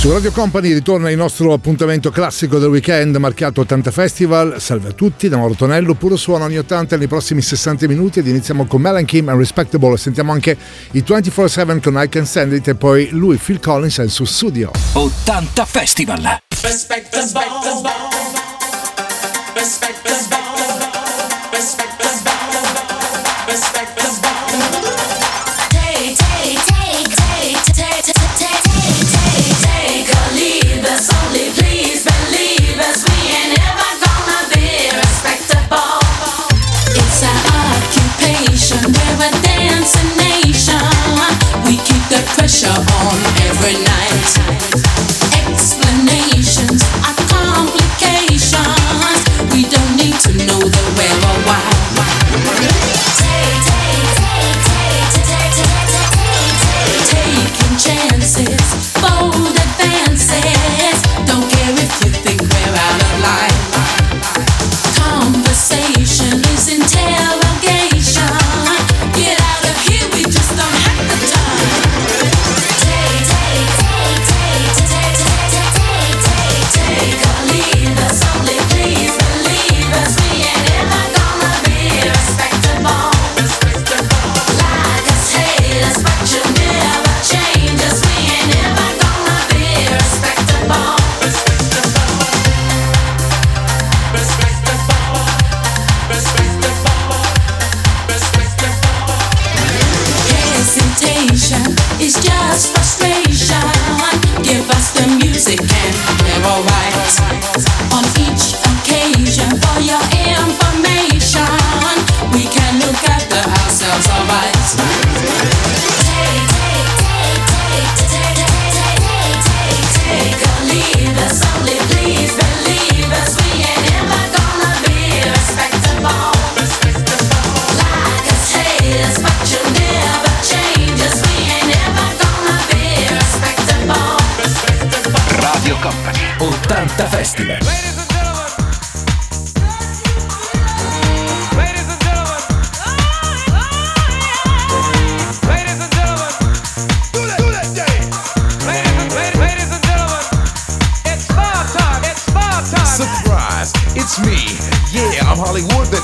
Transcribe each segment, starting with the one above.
Su Radio Company ritorna il nostro appuntamento classico del weekend marchiato 80 Festival. Salve a tutti, da Mauro Tonello, puro suono anni 80 nei prossimi 60 minuti ed iniziamo con Melan Kim and Respectable. Sentiamo anche i 24-7 con I Can Stand It e poi lui, Phil Collins, è il suo studio. 80 Festival. Respectable. Respectable. Every night.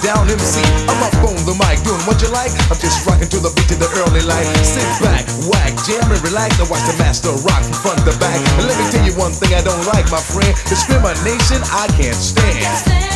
Down MC. I'm up on the mic, doing what you like. I'm just rocking to the beat of the early light. Sit back, whack, jam and relax. I watch the master rock from front to back. And let me tell you one thing I don't like, my friend. Discrimination I can't stand.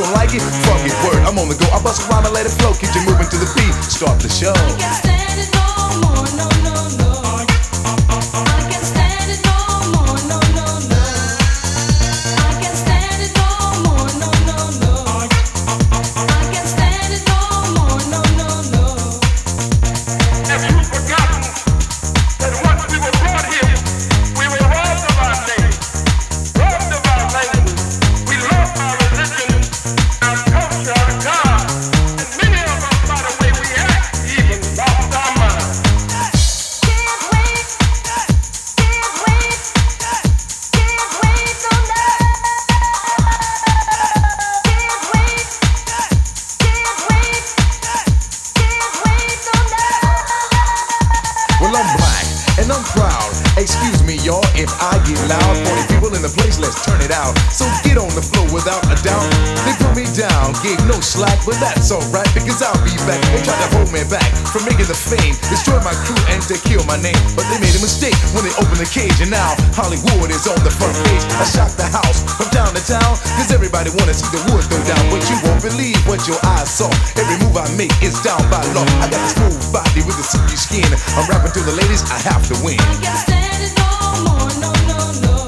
Don't like it, fuck it, word. I'm on the go. I bust a rhyme and let it flow. Keep you moving to the beat. Start the show. and I'm proud in the place, let's turn it out. So get on the floor without a doubt. They put me down, gave no slack, but that's alright because I'll be back. They tried to hold me back from making the fame, destroy my crew and to kill my name. But they made a mistake when they opened the cage, and now Hollywood is on the front page. I shocked the house from town to town, cause everybody wanna see the wood go down. But you won't believe what your eyes saw. Every move I make is down by law. I got this smooth body with a silky skin. I'm rapping to the ladies, I have to win no more, no, no, no.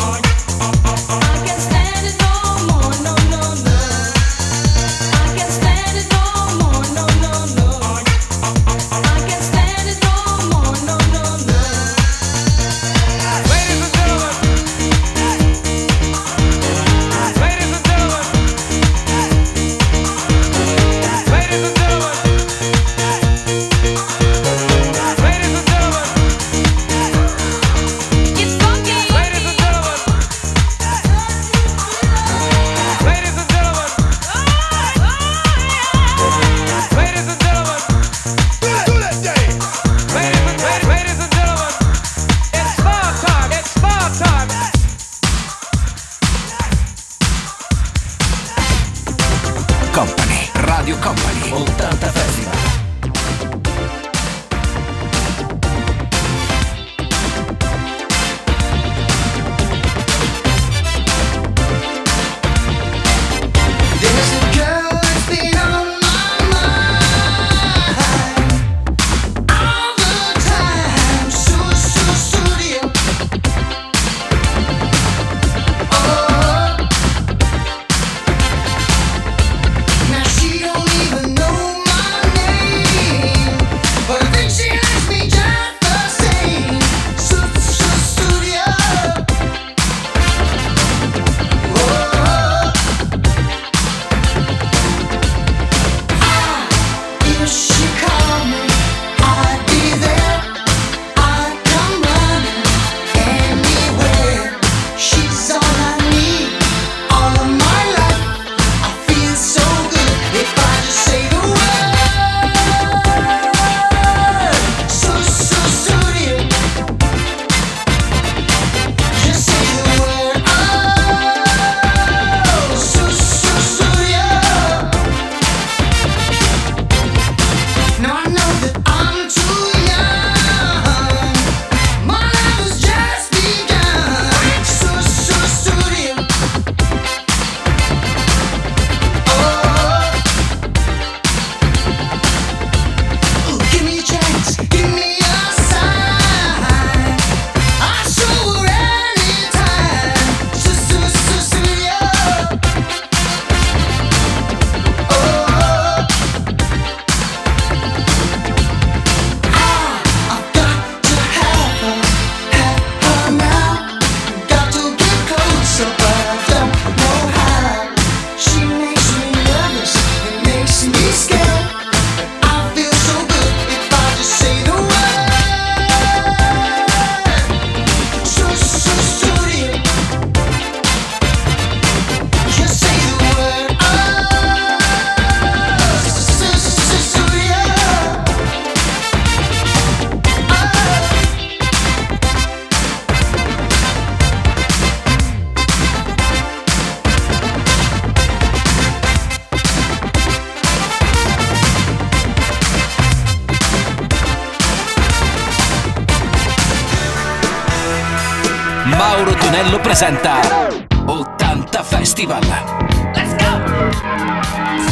Presenta 80 Festival.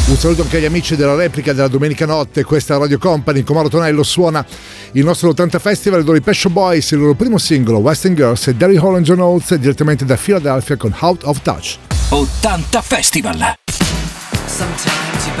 Un saluto anche agli amici della replica della domenica notte, questa è Radio Company, con Mauro Tonello suona il nostro 80 Festival dove i Pescio Boys, il loro primo singolo, Western Girls e Derry Holland John Oates direttamente da Philadelphia con Out of Touch. 80 Festival. Sometimes you're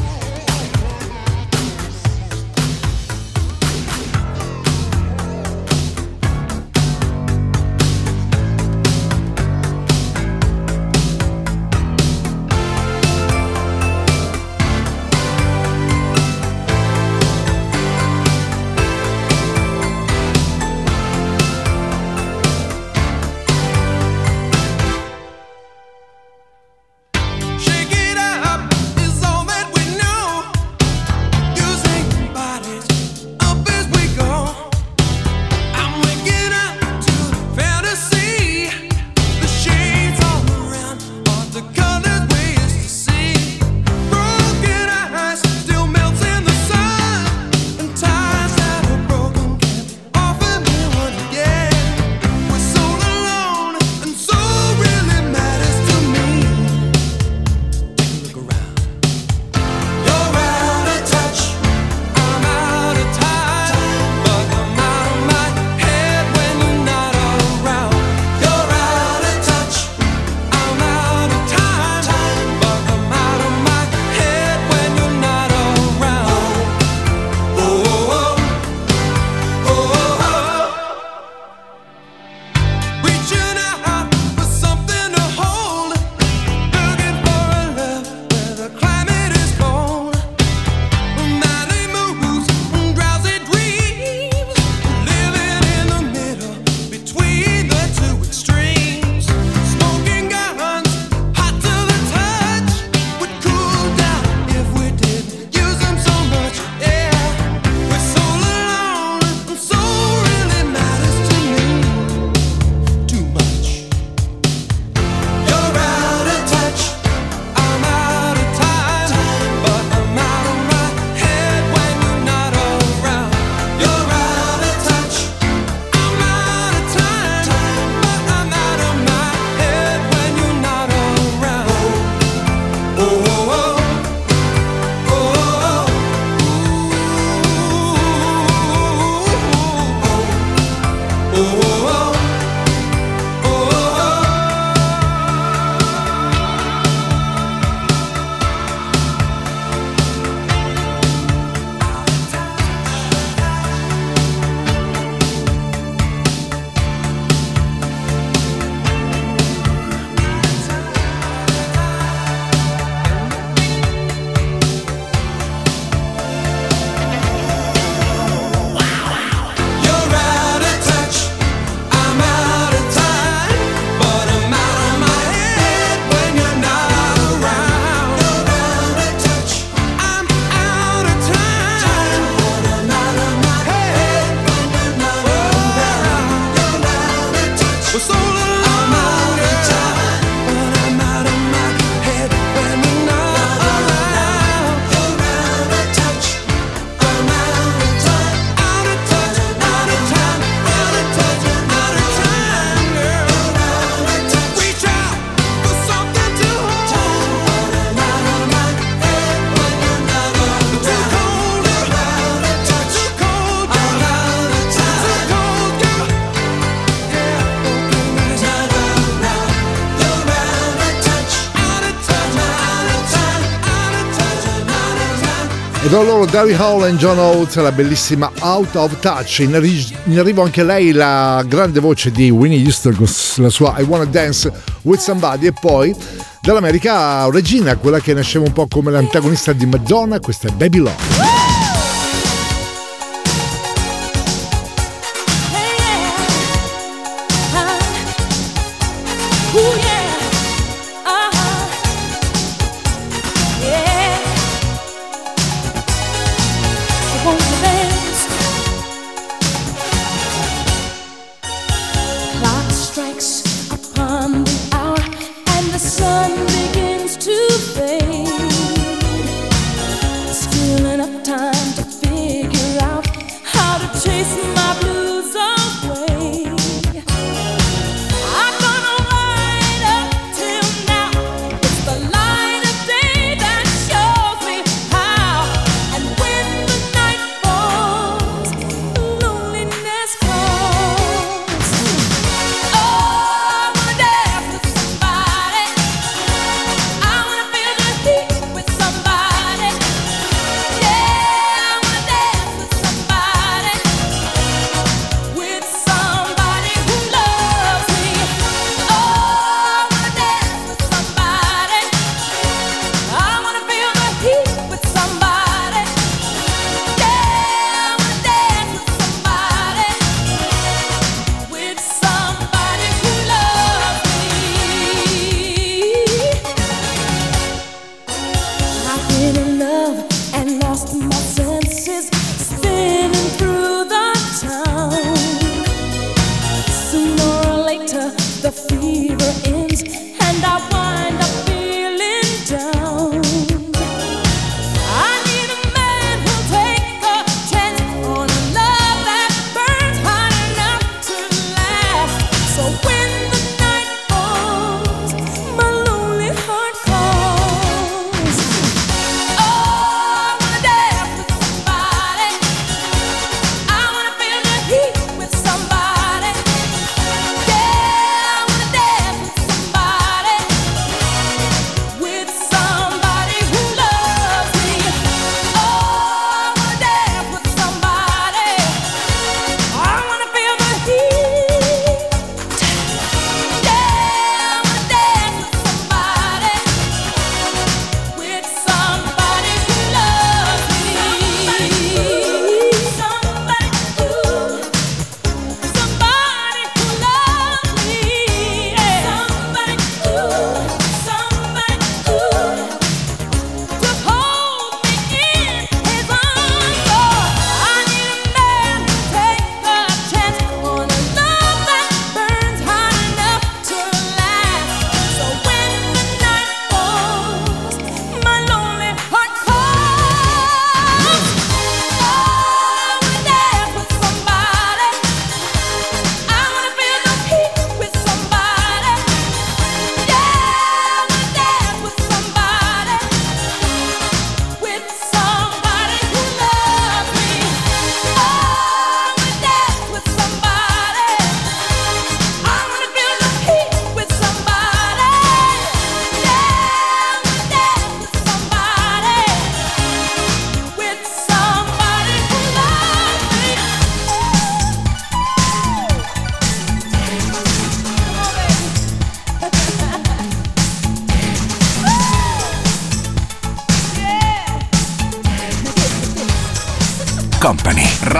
Oh. E da loro Gary Hall e John Oates, la bellissima Out of Touch. In, arri- in, arrivo anche lei la grande voce di Winnie Houston con la sua I Wanna Dance with Somebody. E poi dall'America Regina, quella che nasceva un po' come l'antagonista di Madonna, questa è Baby Love.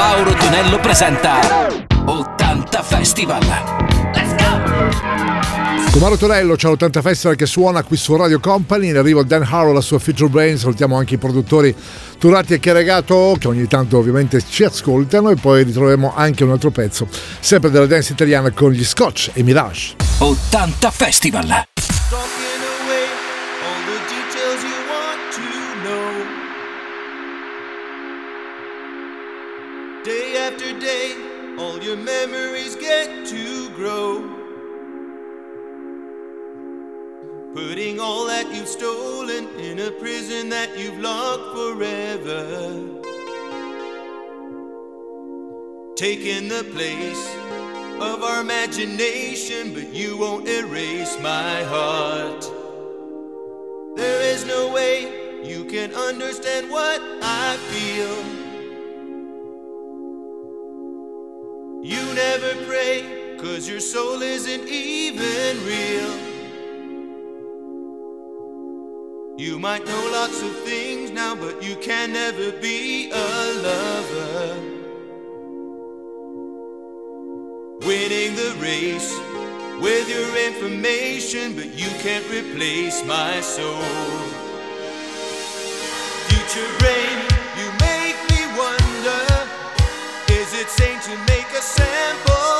Mauro Tonello presenta 80 Festival. Let's go! Con Mauro Tonello c'è l'80 Festival che suona qui su Radio Company, in arrivo Dan Harrow, la sua Future Brain, salutiamo anche i produttori Turati e Chiaregato che ogni tanto ovviamente ci ascoltano e poi ritroveremo anche un altro pezzo, sempre della dance italiana con gli Scotch e Mirage. 80 Festival! that you've locked forever taking the place of our imagination, but you won't erase my heart. There is no way you can understand what I feel. You never pray, cause your soul isn't even real. You might know lots of things now, but you can never be a lover. Winning the race with your information, but you can't replace my soul. Future rain, you make me wonder is it sane to make a sample?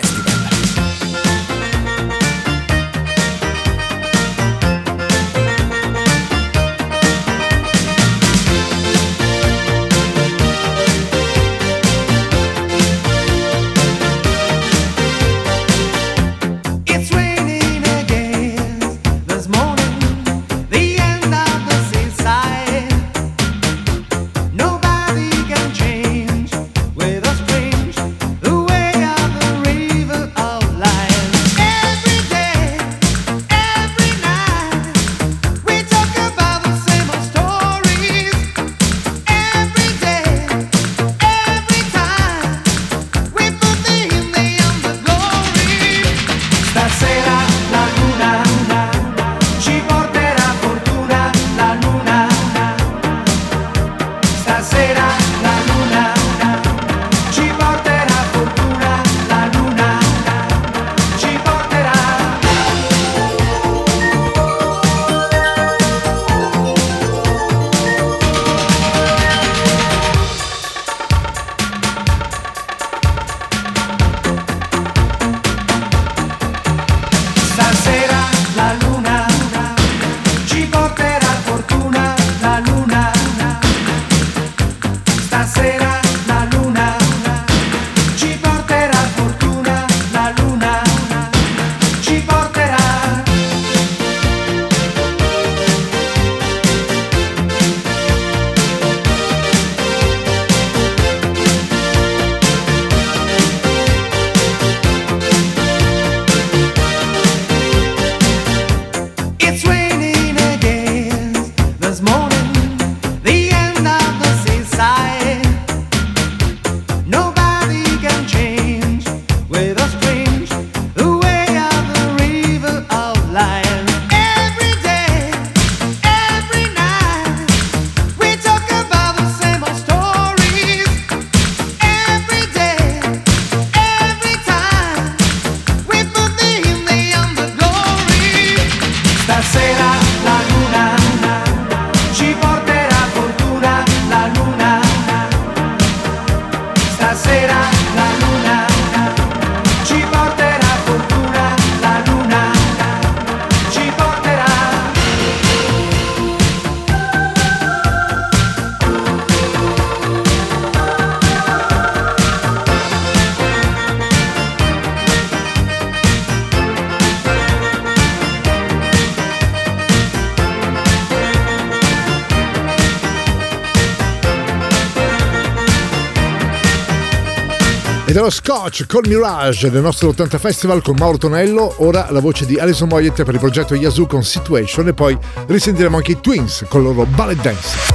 Roach, Call Mirage del nostro 80 Festival con Mauro Tonello, ora la voce di Alison Moyet per il progetto Yazoo con Situation e poi risentiremo anche i Twins con il loro ballet dance.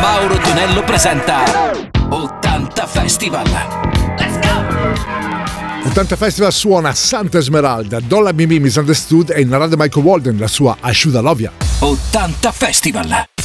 Mauro Tonello presenta 80 Festival. Let's go! 80 Festival suona Santa Esmeralda, Dolla Mimi Misunderstood e Narada Michael Walden, la sua Asciuda Lovia. 80 Festival.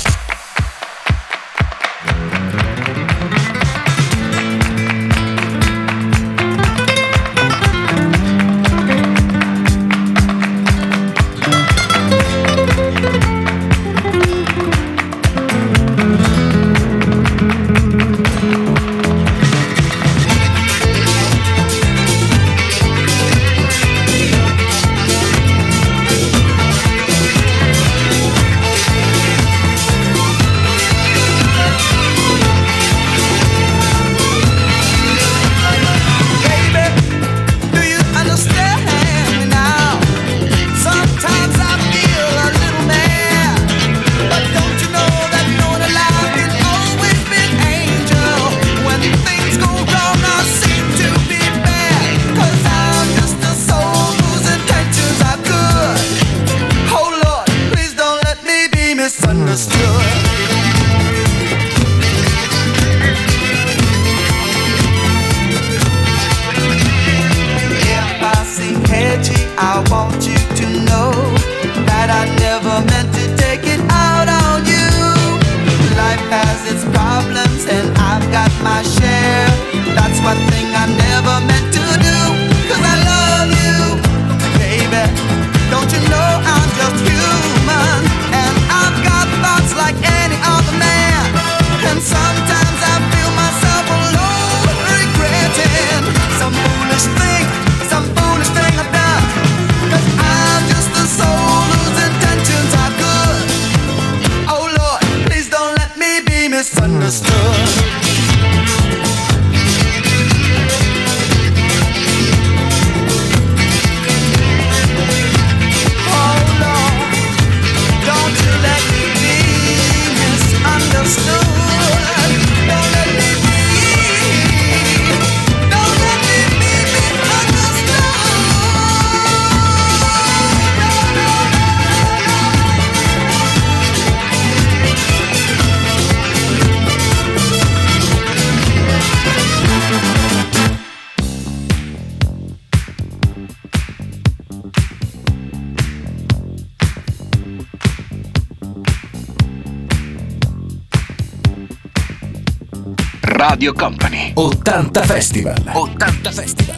Radio Company. 80 Festival. 80 Festival.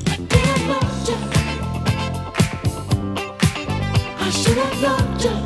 I should have loved you.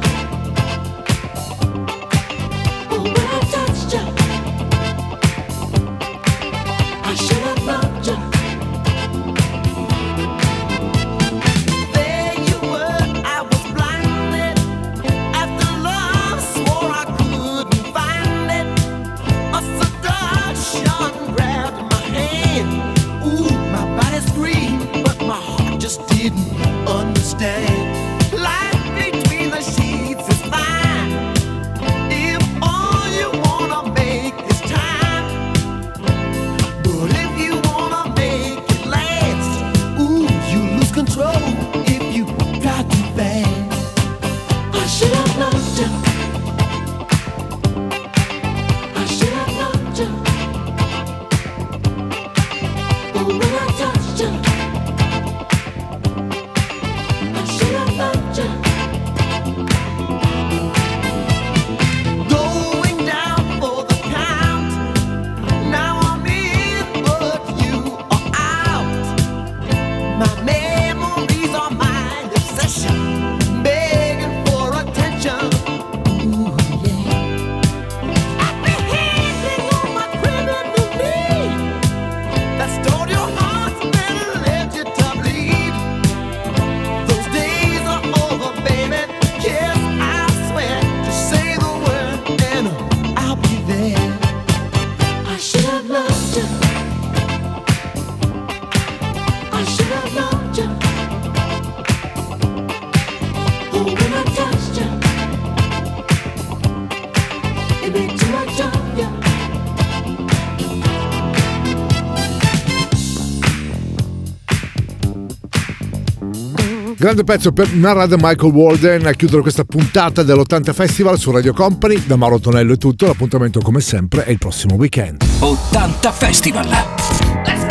Grande pezzo per Narad Michael Walden a chiudere questa puntata dell'80 Festival su Radio Company. Da Mauro Tonello è tutto, l'appuntamento come sempre è il prossimo weekend. 80 Festival. Let's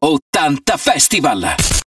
go! 80 Festival.